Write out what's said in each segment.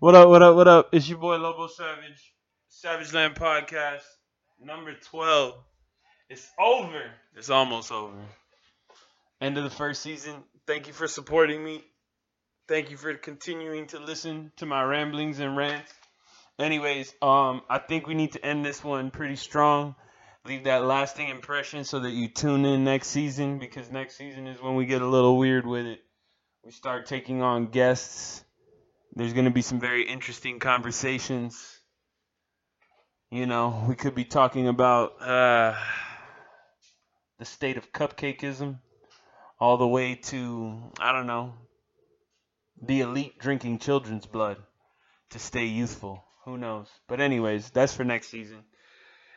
What up, what up, what up? It's your boy Lobo Savage, Savage Land Podcast, number 12. It's over. It's almost over. End of the first season. Thank you for supporting me. Thank you for continuing to listen to my ramblings and rants. Anyways, um, I think we need to end this one pretty strong. Leave that lasting impression so that you tune in next season because next season is when we get a little weird with it. We start taking on guests. There's going to be some very interesting conversations. You know, we could be talking about uh, the state of cupcakeism all the way to, I don't know, the elite drinking children's blood to stay youthful. Who knows? But, anyways, that's for next season.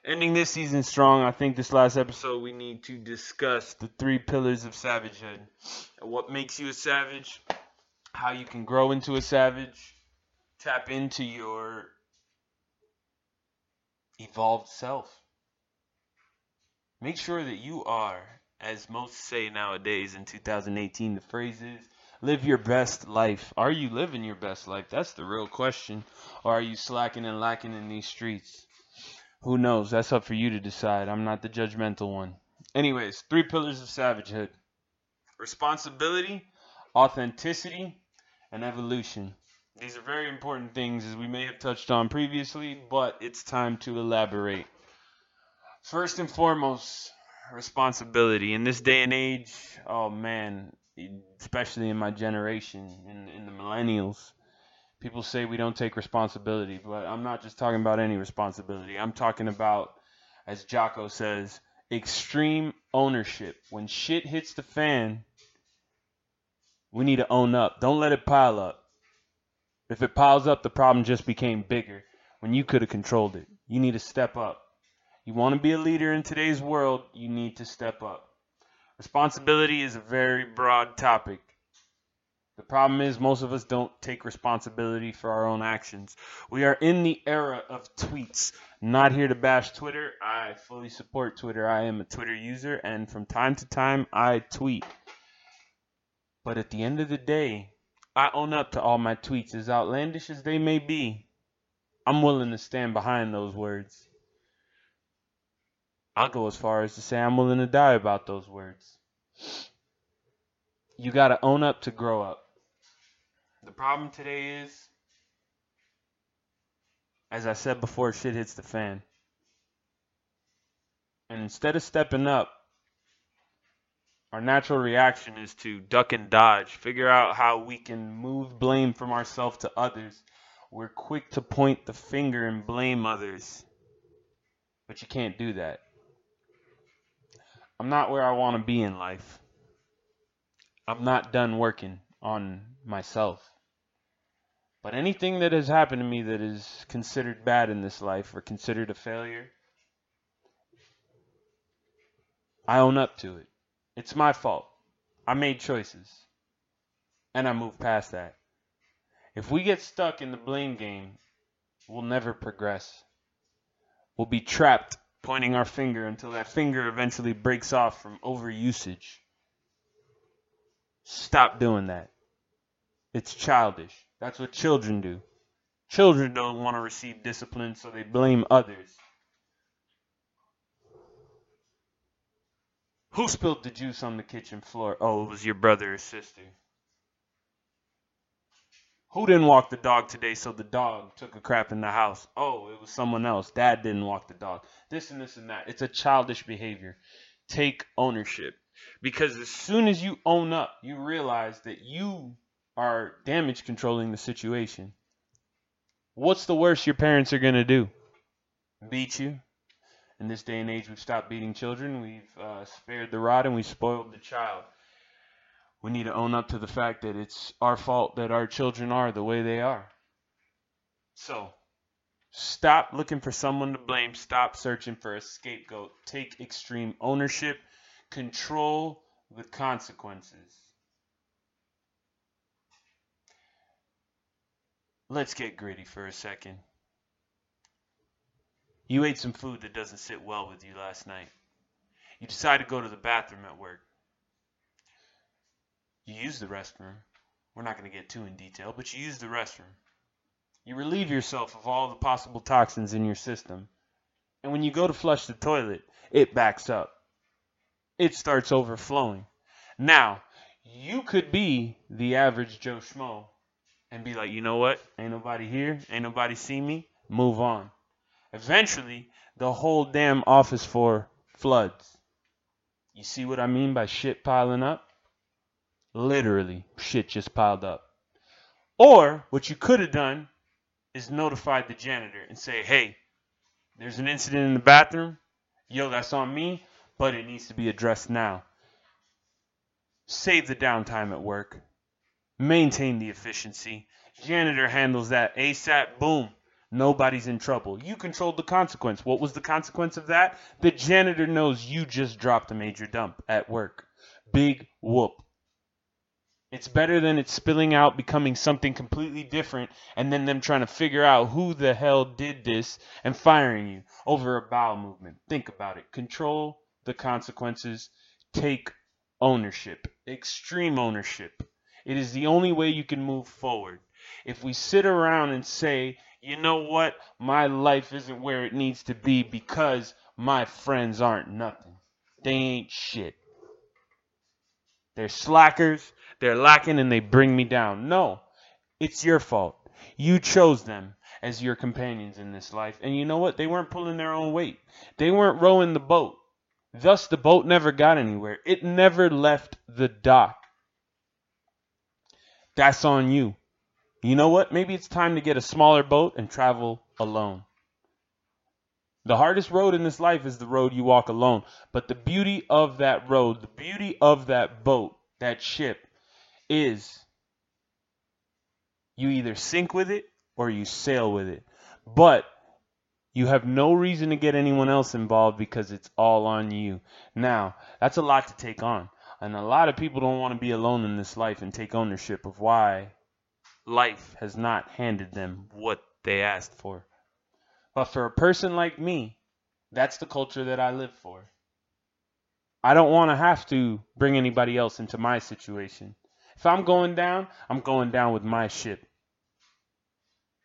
Ending this season strong, I think this last episode we need to discuss the three pillars of savagehood. What makes you a savage, how you can grow into a savage, tap into your evolved self. Make sure that you are, as most say nowadays in 2018, the phrase is live your best life. Are you living your best life? That's the real question. Or are you slacking and lacking in these streets? Who knows? That's up for you to decide. I'm not the judgmental one. Anyways, three pillars of savagehood responsibility, authenticity, and evolution. These are very important things, as we may have touched on previously, but it's time to elaborate. First and foremost, responsibility. In this day and age, oh man, especially in my generation, in, in the millennials, people say we don't take responsibility, but I'm not just talking about any responsibility. I'm talking about, as Jocko says, extreme ownership. When shit hits the fan, we need to own up. Don't let it pile up. If it piles up, the problem just became bigger when you could have controlled it. You need to step up. You want to be a leader in today's world, you need to step up. Responsibility is a very broad topic. The problem is, most of us don't take responsibility for our own actions. We are in the era of tweets. Not here to bash Twitter. I fully support Twitter. I am a Twitter user, and from time to time, I tweet. But at the end of the day, I own up to all my tweets, as outlandish as they may be. I'm willing to stand behind those words. I'll go as far as to say I'm willing to die about those words. You got to own up to grow up. The problem today is, as I said before, shit hits the fan. And instead of stepping up, our natural reaction is to duck and dodge, figure out how we can move blame from ourselves to others. We're quick to point the finger and blame others. But you can't do that. I'm not where I want to be in life. I'm not done working on myself. But anything that has happened to me that is considered bad in this life or considered a failure, I own up to it. It's my fault. I made choices. And I moved past that. If we get stuck in the blame game, we'll never progress. We'll be trapped pointing our finger until that finger eventually breaks off from overusage. Stop doing that. It's childish. That's what children do. Children don't want to receive discipline, so they blame others. Who spilled the juice on the kitchen floor? Oh, it was your brother or sister. Who didn't walk the dog today, so the dog took a crap in the house? Oh, it was someone else. Dad didn't walk the dog. This and this and that. It's a childish behavior. Take ownership. Because as soon as you own up, you realize that you are damage controlling the situation. What's the worst your parents are going to do? Beat you, in this day and age, we've stopped beating children. We've uh, spared the rod and we spoiled the child. We need to own up to the fact that it's our fault that our children are the way they are. So, stop looking for someone to blame. Stop searching for a scapegoat. Take extreme ownership. Control the consequences. Let's get gritty for a second. You ate some food that doesn't sit well with you last night. You decide to go to the bathroom at work. You use the restroom. We're not going to get too in detail, but you use the restroom. You relieve yourself of all the possible toxins in your system. And when you go to flush the toilet, it backs up. It starts overflowing. Now, you could be the average Joe Schmo and be like, you know what? Ain't nobody here. Ain't nobody see me. Move on. Eventually, the whole damn office for floods. You see what I mean by shit piling up? Literally, shit just piled up. Or what you could have done is notified the janitor and say, hey, there's an incident in the bathroom. Yo, that's on me, but it needs to be addressed now. Save the downtime at work. Maintain the efficiency. Janitor handles that ASAP. Boom. Nobody's in trouble. You controlled the consequence. What was the consequence of that? The janitor knows you just dropped a major dump at work. Big whoop. It's better than it spilling out, becoming something completely different, and then them trying to figure out who the hell did this and firing you over a bowel movement. Think about it. Control the consequences. Take ownership, extreme ownership. It is the only way you can move forward. If we sit around and say, you know what, my life isn't where it needs to be because my friends aren't nothing, they ain't shit. They're slackers, they're lacking, and they bring me down. No, it's your fault. You chose them as your companions in this life. And you know what? They weren't pulling their own weight, they weren't rowing the boat. Thus, the boat never got anywhere. It never left the dock. That's on you. You know what? Maybe it's time to get a smaller boat and travel alone. The hardest road in this life is the road you walk alone. But the beauty of that road, the beauty of that boat, that ship, is you either sink with it or you sail with it. But you have no reason to get anyone else involved because it's all on you. Now, that's a lot to take on. And a lot of people don't want to be alone in this life and take ownership of why life has not handed them what they asked for. But for a person like me, that's the culture that I live for. I don't want to have to bring anybody else into my situation. If I'm going down, I'm going down with my ship.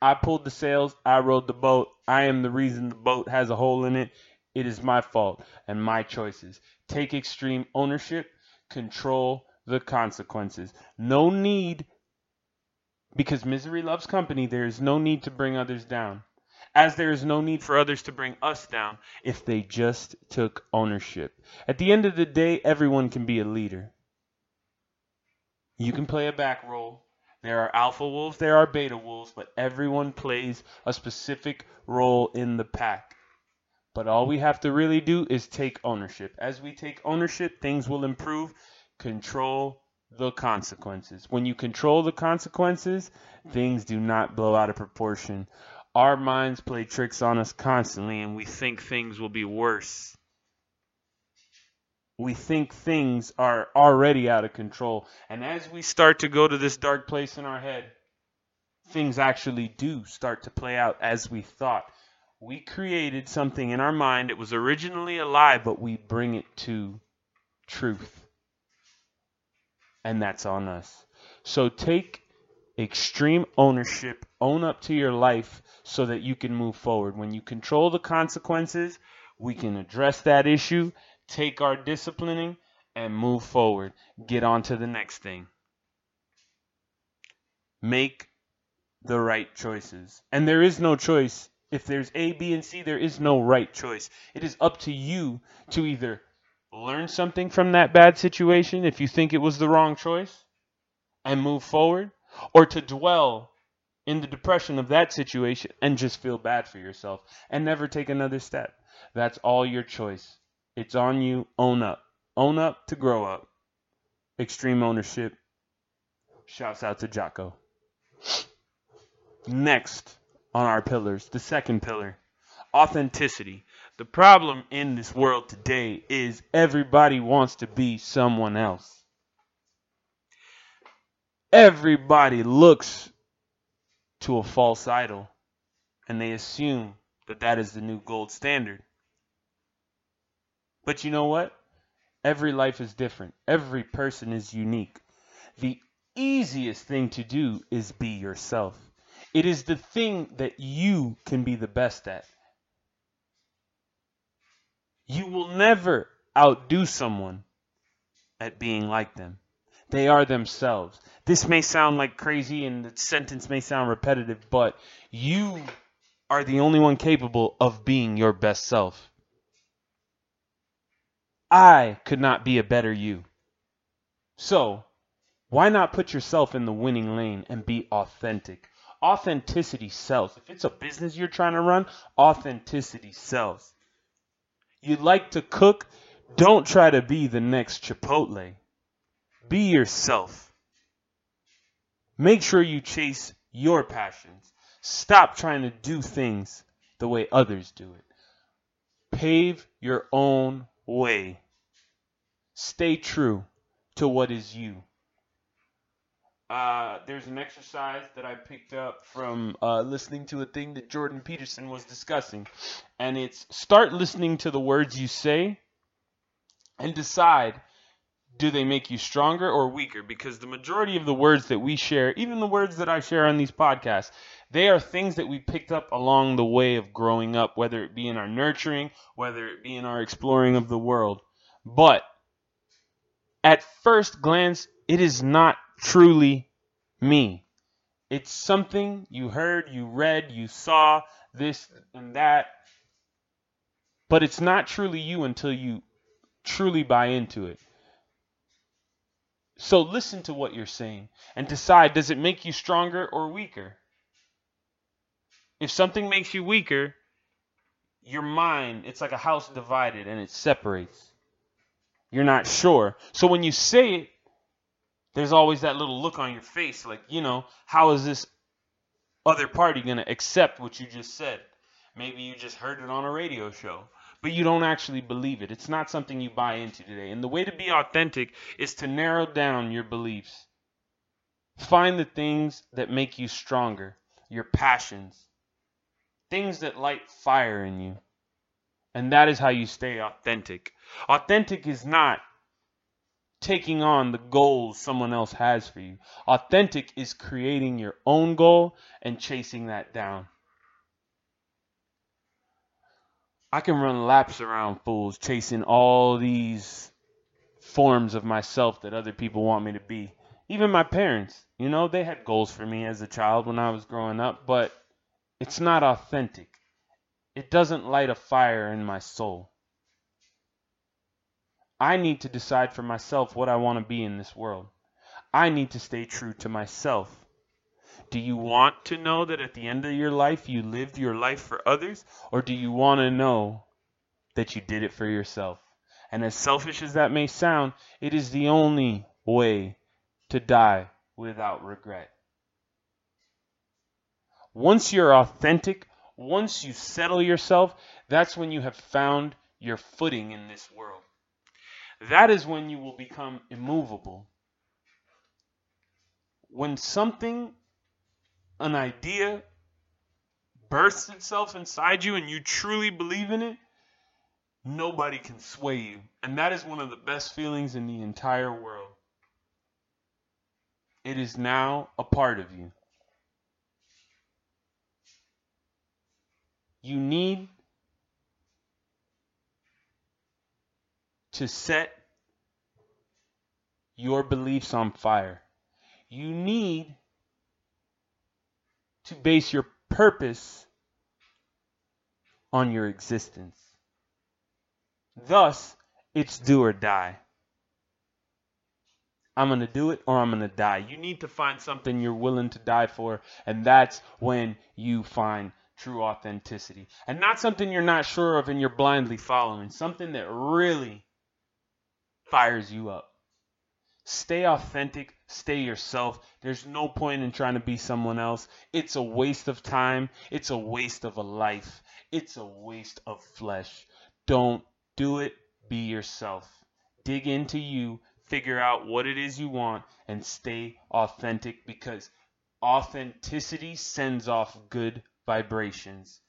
I pulled the sails. I rowed the boat. I am the reason the boat has a hole in it. It is my fault and my choices. Take extreme ownership. Control the consequences. No need, because misery loves company, there is no need to bring others down. As there is no need for others to bring us down if they just took ownership. At the end of the day, everyone can be a leader. You can play a back role. There are alpha wolves, there are beta wolves, but everyone plays a specific role in the pack. But all we have to really do is take ownership. As we take ownership, things will improve. Control the consequences. When you control the consequences, things do not blow out of proportion. Our minds play tricks on us constantly, and we think things will be worse we think things are already out of control. And as we start to go to this dark place in our head, things actually do start to play out as we thought. We created something in our mind. It was originally a lie, but we bring it to truth. And that's on us. So take extreme ownership, own up to your life so that you can move forward. When you control the consequences, we can address that issue take our disciplining, and move forward. Get on to the next thing. Make the right choices. And there is no choice. If there's A, B, and C, there is no right choice. It is up to you to either learn something from that bad situation if you think it was the wrong choice and move forward, or to dwell in the depression of that situation and just feel bad for yourself and never take another step. That's all your choice. It's on you. Own up. Own up to grow up. Extreme ownership. Shouts out to Jocko. Next on our pillars, the second pillar authenticity. The problem in this world today is everybody wants to be someone else. Everybody looks to a false idol and they assume that that is the new gold standard. But you know what? Every life is different. Every person is unique. The easiest thing to do is be yourself. It is the thing that you can be the best at. You will never outdo someone at being like them. They are themselves. This may sound like crazy and the sentence may sound repetitive, but you are the only one capable of being your best self. I could not be a better you. So, why not put yourself in the winning lane and be authentic? Authenticity sells. If it's a business you're trying to run, authenticity sells. You like to cook, don't try to be the next Chipotle. Be yourself. Make sure you chase your passions. Stop trying to do things the way others do it. Pave your own way. Stay true to what is you. Uh, there's an exercise that I picked up from uh, listening to a thing that Jordan Peterson was discussing, and it's start listening to the words you say and decide do they make you stronger or weaker? Because the majority of the words that we share, even the words that I share on these podcasts, they are things that we picked up along the way of growing up, whether it be in our nurturing, whether it be in our exploring of the world. But at first glance, it is not truly me. It's something you heard, you read, you saw, this and that. But it's not truly you until you truly buy into it. So listen to what you're saying and decide does it make you stronger or weaker? If something makes you weaker, your mind, it's like a house divided and it separates. You're not sure. So when you say it, there's always that little look on your face like, you know, how is this other party going to accept what you just said? Maybe you just heard it on a radio show, but you don't actually believe it. It's not something you buy into today. And the way to be authentic is to narrow down your beliefs. Find the things that make you stronger, your passions, things that light fire in you. And that is how you stay authentic. Authentic is not taking on the goals someone else has for you. Authentic is creating your own goal and chasing that down. I can run laps around fools chasing all these forms of myself that other people want me to be. Even my parents, you know, they had goals for me as a child when I was growing up, but it's not authentic. It doesn't light a fire in my soul. I need to decide for myself what I want to be in this world. I need to stay true to myself. Do you want to know that at the end of your life you lived your life for others? Or do you want to know that you did it for yourself? And as selfish as that may sound, it is the only way to die without regret. Once you're authentic, once you settle yourself, that's when you have found your footing in this world. That is when you will become immovable. When something, an idea, bursts itself inside you and you truly believe in it, nobody can sway you. And that is one of the best feelings in the entire world. It is now a part of you. You need to set your beliefs on fire. You need to base your purpose on your existence. Thus, it's do or die. I'm going to do it or I'm going to die. You need to find something you're willing to die for, and that's when you find true authenticity. And not something you're not sure of and you're blindly following, something that really fires you up. Stay authentic, stay yourself. There's no point in trying to be someone else. It's a waste of time, it's a waste of a life, it's a waste of flesh. Don't do it, be yourself. Dig into you, figure out what it is you want, and stay authentic because authenticity sends off good vibrations.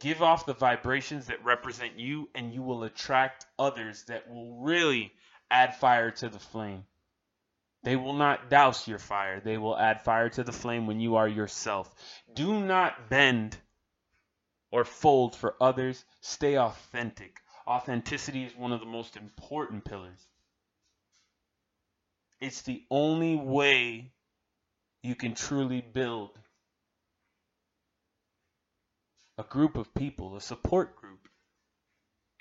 Give off the vibrations that represent you, and you will attract others that will really add fire to the flame. They will not douse your fire. They will add fire to the flame when you are yourself. Do not bend or fold for others. Stay authentic. Authenticity is one of the most important pillars. It's the only way you can truly build a group of people, a support group.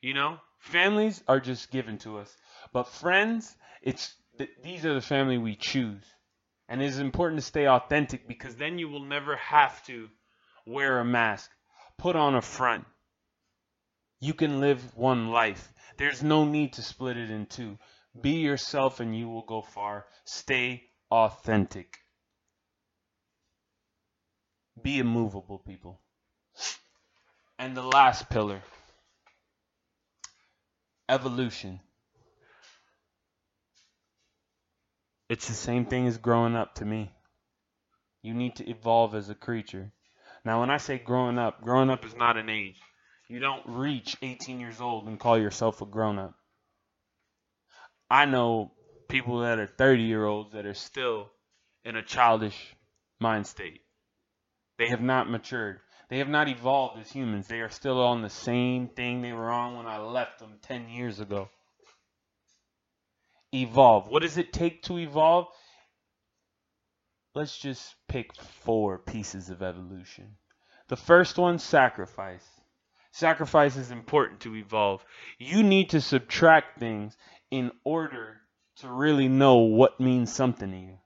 You know, families are just given to us, but friends, it's these are the family we choose. And it is important to stay authentic because then you will never have to wear a mask, put on a front. You can live one life. There's no need to split it in two. Be yourself and you will go far. Stay authentic. Be immovable, people. And the last pillar evolution. It's the same thing as growing up to me. You need to evolve as a creature. Now, when I say growing up, growing up is not an age. You don't reach 18 years old and call yourself a grown up. I know people that are 30 year olds that are still in a childish mind state. They have not matured. They have not evolved as humans. They are still on the same thing they were on when I left them 10 years ago. Evolve. What does it take to evolve? Let's just pick four pieces of evolution. The first one, sacrifice. Sacrifice is important to evolve. You need to subtract things in order to really know what means something to you.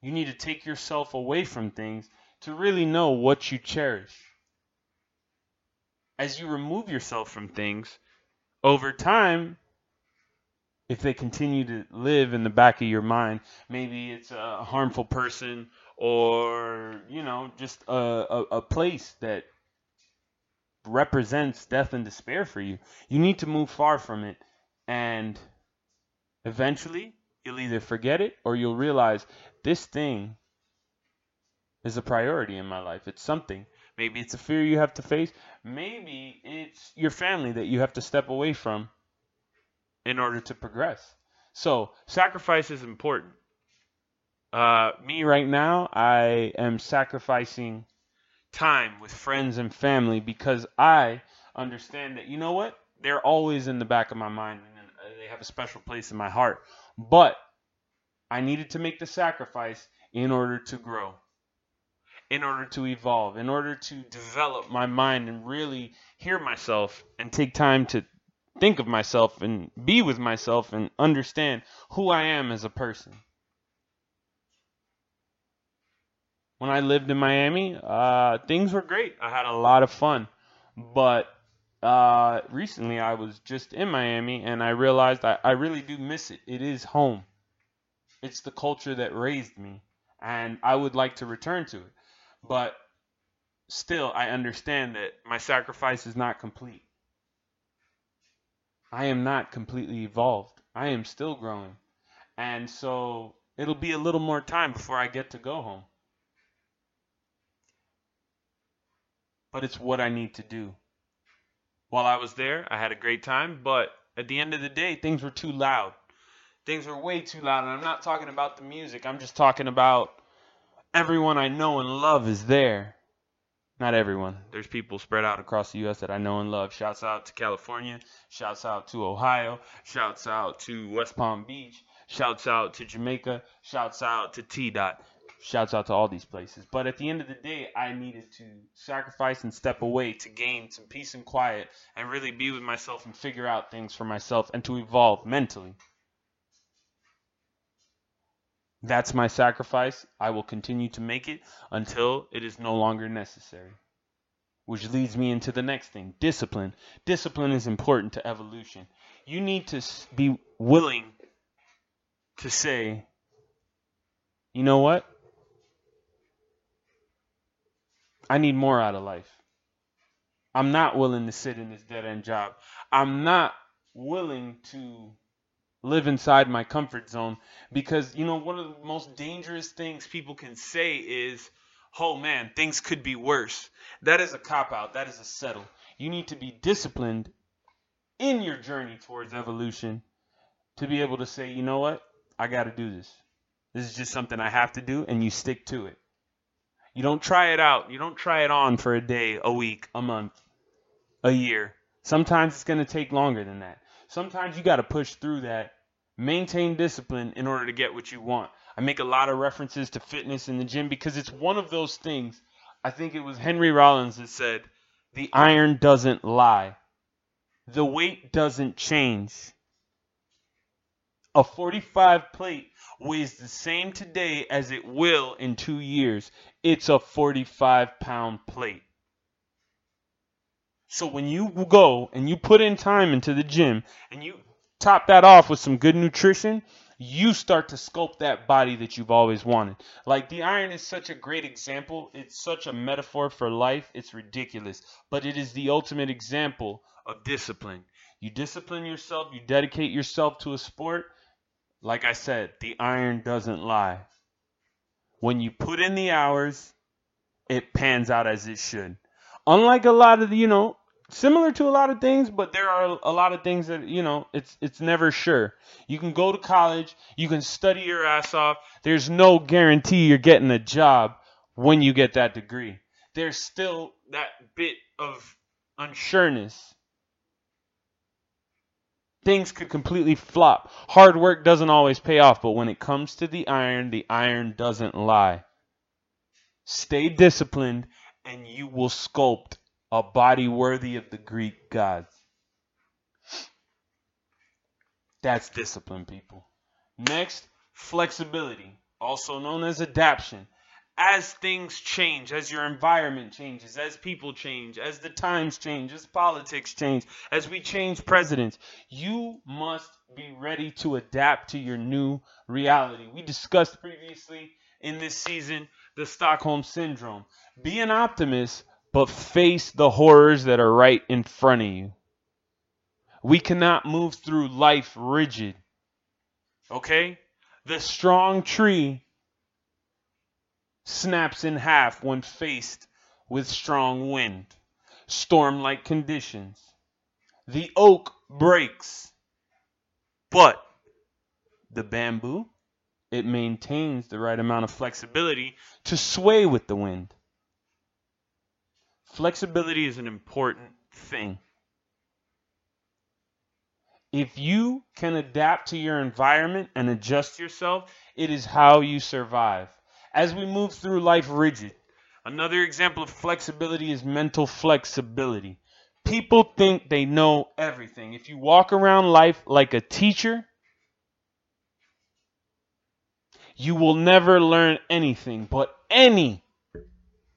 You need to take yourself away from things to really know what you cherish. As you remove yourself from things, over time, if they continue to live in the back of your mind, maybe it's a harmful person or, you know, just a, a, a place that represents death and despair for you. You need to move far from it and eventually you'll either forget it or you'll realize this thing is a priority in my life. It's something. Maybe it's a fear you have to face. Maybe it's your family that you have to step away from in order to progress. So, sacrifice is important. Uh, me right now, I am sacrificing time with friends and family because I understand that, you know what? They're always in the back of my mind and they have a special place in my heart. But I needed to make the sacrifice in order to grow, in order to evolve, in order to develop my mind and really hear myself and take time to think of myself and be with myself and understand who I am as a person. When I lived in Miami, uh, things were great. I had a lot of fun. But uh, recently I was just in Miami and I realized I, I really do miss it. It is home. It's the culture that raised me. And I would like to return to it. But still, I understand that my sacrifice is not complete. I am not completely evolved. I am still growing. And so it'll be a little more time before I get to go home. But it's what I need to do. While I was there, I had a great time, but at the end of the day, things were too loud. Things were way too loud. And I'm not talking about the music, I'm just talking about everyone I know and love is there. Not everyone. There's people spread out across the U.S. that I know and love. Shouts out to California. Shouts out to Ohio. Shouts out to West Palm Beach. Shouts out to Jamaica. Shouts out to T. Dot. Shouts out to all these places. But at the end of the day, I needed to sacrifice and step away to gain some peace and quiet and really be with myself and figure out things for myself and to evolve mentally. That's my sacrifice. I will continue to make it until it is no longer necessary. Which leads me into the next thing discipline. Discipline is important to evolution. You need to be willing to say, you know what? I need more out of life. I'm not willing to sit in this dead end job. I'm not willing to live inside my comfort zone because you know one of the most dangerous things people can say is oh man things could be worse that is a cop out that is a settle you need to be disciplined in your journey towards evolution to be able to say you know what i got to do this This is just something I have to do, and you stick to it. You don't try it out. You don't try it on for a day, a week, a month, a year. Sometimes it's going to take longer than that. Sometimes you got to push through that, maintain discipline in order to get what you want. I make a lot of references to fitness in the gym because it's one of those things. I think it was Henry Rollins that said, the iron doesn't lie. The weight doesn't change. A 45 plate weighs the same today as it will in two years. It's a 45 pound plate. So when you go and you put in time into the gym and you top that off with some good nutrition, you start to sculpt that body that you've always wanted. Like the iron is such a great example. It's such a metaphor for life. It's ridiculous. But it is the ultimate example of discipline. You discipline yourself, you dedicate yourself to a sport. Like I said, the iron doesn't lie. When you put in the hours, it pans out as it should. Unlike a lot of the, you know, similar to a lot of things, but there are a lot of things that you know it's it's never sure. You can go to college, you can study your ass off. There's no guarantee you're getting a job when you get that degree. There's still that bit of unsureness. Things could completely flop. Hard work doesn't always pay off, but when it comes to the iron, the iron doesn't lie. Stay disciplined and you will sculpt a body worthy of the Greek gods. That's discipline, people. Next, flexibility, also known as adaptation. As things change, as your environment changes, as people change, as the times change, as politics change, as we change presidents, you must be ready to adapt to your new reality. We discussed previously in this season the Stockholm Syndrome. Be an optimist, but face the horrors that are right in front of you. We cannot move through life rigid. Okay? The strong tree snaps in half when faced with strong wind, storm like conditions. The oak breaks, but the bamboo, it maintains the right amount of flexibility to sway with the wind. Flexibility is an important thing. If you can adapt to your environment and adjust yourself, it is how you survive. As we move through life rigid, another example of flexibility is mental flexibility. People think they know everything. If you walk around life like a teacher, you will never learn anything. But any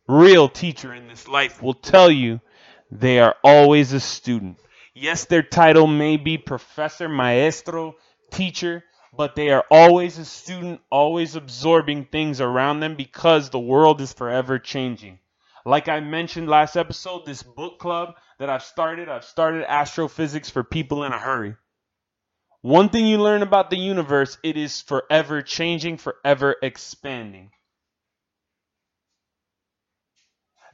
real teacher in this life will tell you they are always a student. Yes, their title may be professor, maestro, teacher, but they are always a student, always absorbing things around them because the world is forever changing. Like I mentioned last episode, this book club that I've started, I've started astrophysics for people in a hurry. One thing you learn about the universe, it is forever changing, forever expanding.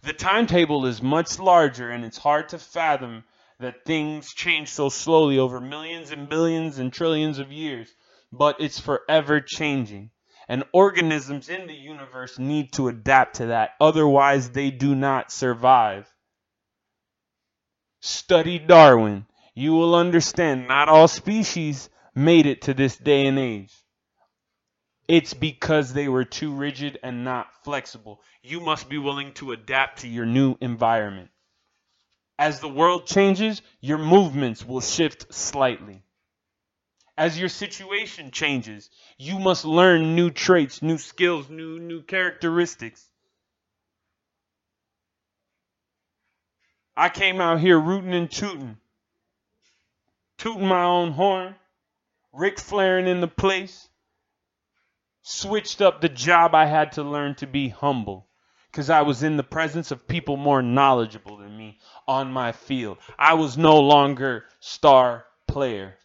The timetable is much larger and it's hard to fathom that things change so slowly over millions and billions and trillions of years, but it's forever changing. And organisms in the universe need to adapt to that, otherwise, they do not survive. Study Darwin. You will understand not all species made it to this day and age. It's because they were too rigid and not flexible. You must be willing to adapt to your new environment. As the world changes, your movements will shift slightly. As your situation changes, you must learn new traits, new skills, new new characteristics. I came out here rooting and tooting, tooting my own horn, Ric Flairing in the place switched up the job I had to learn to be humble because I was in the presence of people more knowledgeable than me on my field. I was no longer star player.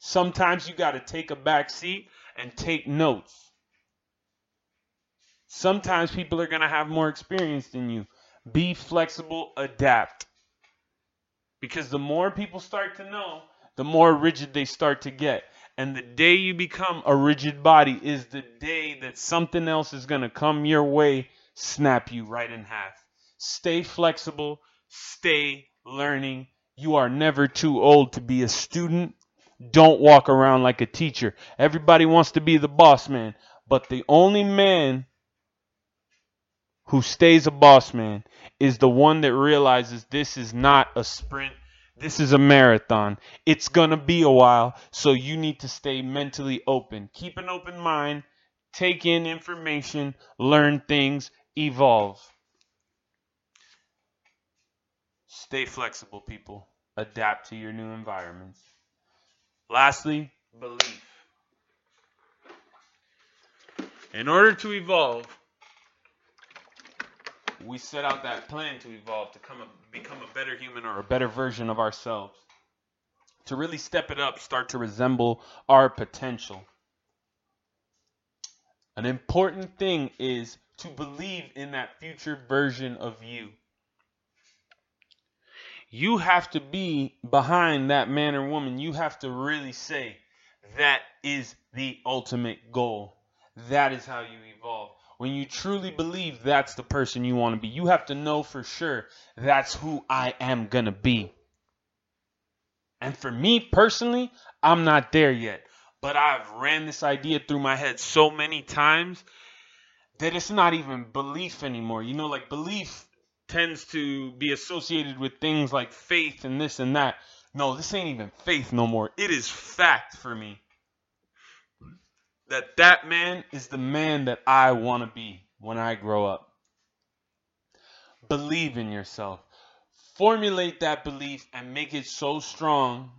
Sometimes you got to take a back seat and take notes. Sometimes people are going to have more experience than you. Be flexible, adapt. Because the more people start to know, the more rigid they start to get. And the day you become a rigid body is the day that something else is going to come your way, snap you right in half. Stay flexible, stay learning. You are never too old to be a student. Don't walk around like a teacher. Everybody wants to be the boss man, but the only man who stays a boss man is the one that realizes this is not a sprint. This is a marathon. It's going to be a while, so you need to stay mentally open. Keep an open mind, take in information, learn things, evolve. Stay flexible, people. Adapt to your new environments. Lastly, belief. In order to evolve, we set out that plan to evolve, to come a, become a better human or a better version of ourselves. To really step it up, start to resemble our potential. An important thing is to believe in that future version of you. You have to be behind that man or woman. You have to really say, that is the ultimate goal. That is how you evolve when you truly believe that's the person you want to be, you have to know for sure that's who I am going to be. And for me personally, I'm not there yet. But I've ran this idea through my head so many times that it's not even belief anymore. You know, like belief tends to be associated with things like faith and this and that. No, this ain't even faith no more. It is fact for me that that man is the man that I want to be when I grow up. Believe in yourself. Formulate that belief and make it so strong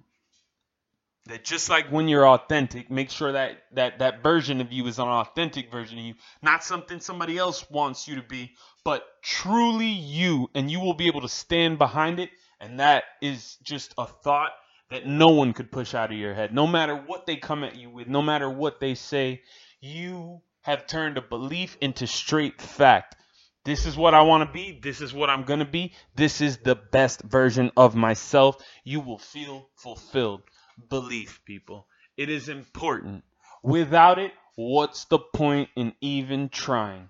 that just like when you're authentic, make sure that that that version of you is an authentic version of you, not something somebody else wants you to be, but truly you and you will be able to stand behind it and that is just a thought that no one could push out of your head. No matter what they come at you with, no matter what they say, you have turned a belief into straight fact. This is what I want to be. This is what I'm going to be. This is the best version of myself. You will feel fulfilled. Belief, people. It is important. Without it, what's the point in even trying?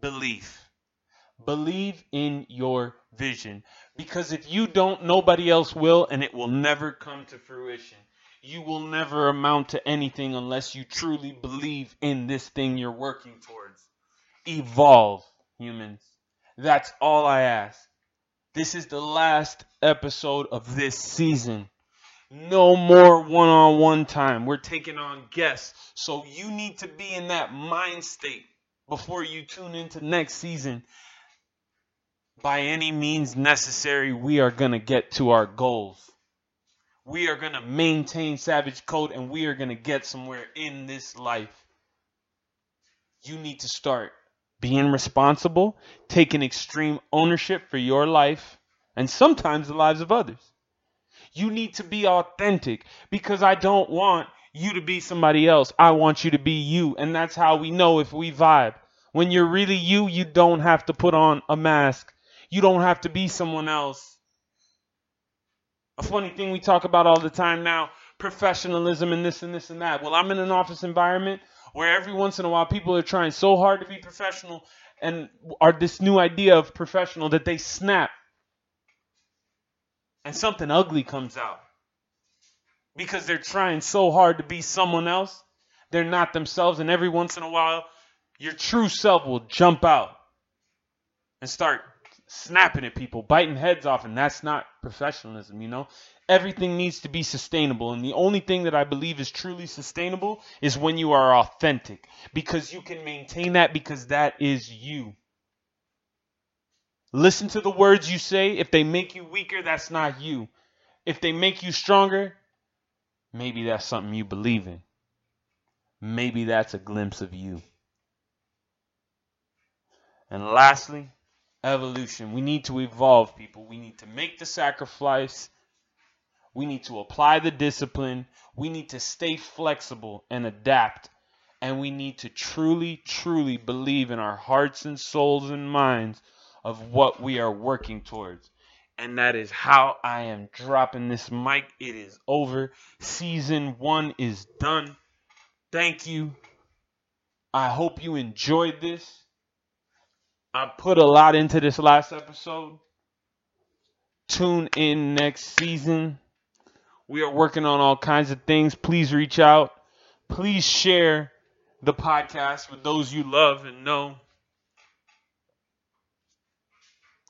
Belief. Believe in your vision. Because if you don't, nobody else will, and it will never come to fruition. You will never amount to anything unless you truly believe in this thing you're working towards. Evolve, humans. That's all I ask. This is the last episode of this season. No more one on one time. We're taking on guests. So you need to be in that mind state before you tune into next season by any means necessary, we are going to get to our goals. We are going to maintain Savage Code and we are going to get somewhere in this life. You need to start being responsible, taking extreme ownership for your life and sometimes the lives of others. You need to be authentic because I don't want you to be somebody else. I want you to be you. And that's how we know if we vibe. When you're really you, you don't have to put on a mask you don't have to be someone else. A funny thing we talk about all the time now professionalism and this and this and that. Well, I'm in an office environment where every once in a while people are trying so hard to be professional and are this new idea of professional that they snap and something ugly comes out because they're trying so hard to be someone else. They're not themselves, and every once in a while, your true self will jump out and start snapping at people, biting heads off, and that's not professionalism, you know? Everything needs to be sustainable, and the only thing that I believe is truly sustainable is when you are authentic because you can maintain that because that is you. Listen to the words you say. If they make you weaker, that's not you. If they make you stronger, maybe that's something you believe in. Maybe that's a glimpse of you. And lastly, evolution. We need to evolve, people. We need to make the sacrifice. We need to apply the discipline. We need to stay flexible and adapt. And we need to truly, truly believe in our hearts and souls and minds of what we are working towards. And that is how I am dropping this mic. It is over. Season one is done. Thank you. I hope you enjoyed this. I put a lot into this last episode. Tune in next season. We are working on all kinds of things. Please reach out. Please share the podcast with those you love and know.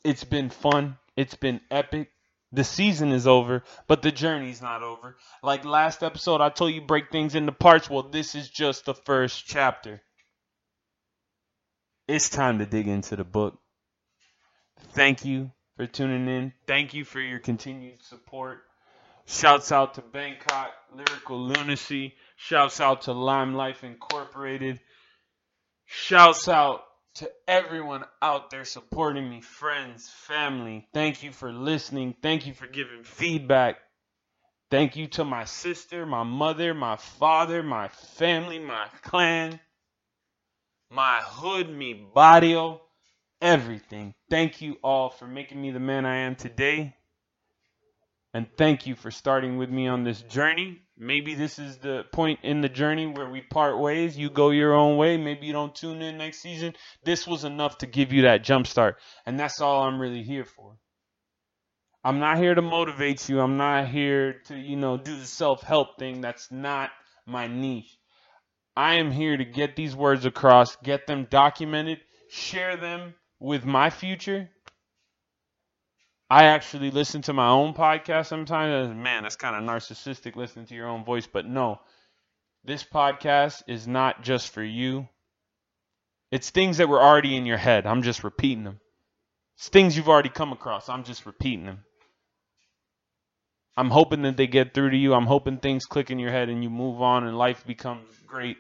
It's been fun. It's been epic. The season is over, but the journey's not over. Like last episode, I told you break things into parts. Well, this is just the first chapter. It's time to dig into the book. Thank you for tuning in. Thank you for your continued support. Shouts out to Bangkok Lyrical Lunacy. Shouts out to Lime Life Incorporated. Shouts out to everyone out there supporting me, friends, family. Thank you for listening. Thank you for giving feedback. Thank you to my sister, my mother, my father, my family, my clan, my hood, mi barrio, everything. Thank you all for making me the man I am today. And thank you for starting with me on this journey. Maybe this is the point in the journey where we part ways. You go your own way. Maybe you don't tune in next season. This was enough to give you that jump start. And that's all I'm really here for. I'm not here to motivate you. I'm not here to, you know, do the self help thing. That's not my niche. I am here to get these words across, get them documented, share them with my future I actually listen to my own podcast sometimes. Man, that's kind of narcissistic listening to your own voice. But no, this podcast is not just for you. It's things that were already in your head. I'm just repeating them. It's things you've already come across. I'm just repeating them. I'm hoping that they get through to you. I'm hoping things click in your head and you move on and life becomes great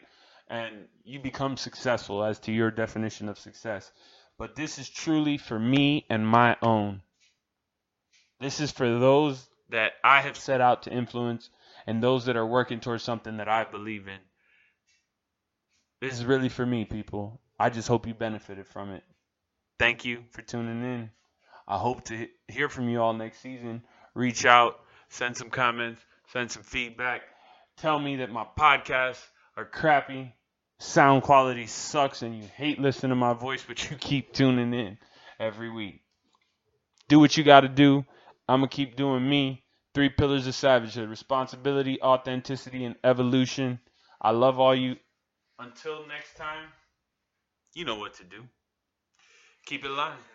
and you become successful as to your definition of success. But this is truly for me and my own. This is for those that I have set out to influence and those that are working towards something that I believe in. This is really for me, people. I just hope you benefited from it. Thank you for tuning in. I hope to hear from you all next season. Reach out, send some comments, send some feedback. Tell me that my podcasts are crappy, sound quality sucks, and you hate listening to my voice, but you keep tuning in every week. Do what you got to do. I'm going to keep doing me. Three pillars of savagehood responsibility, authenticity, and evolution. I love all you. Until next time, you know what to do. Keep it alive.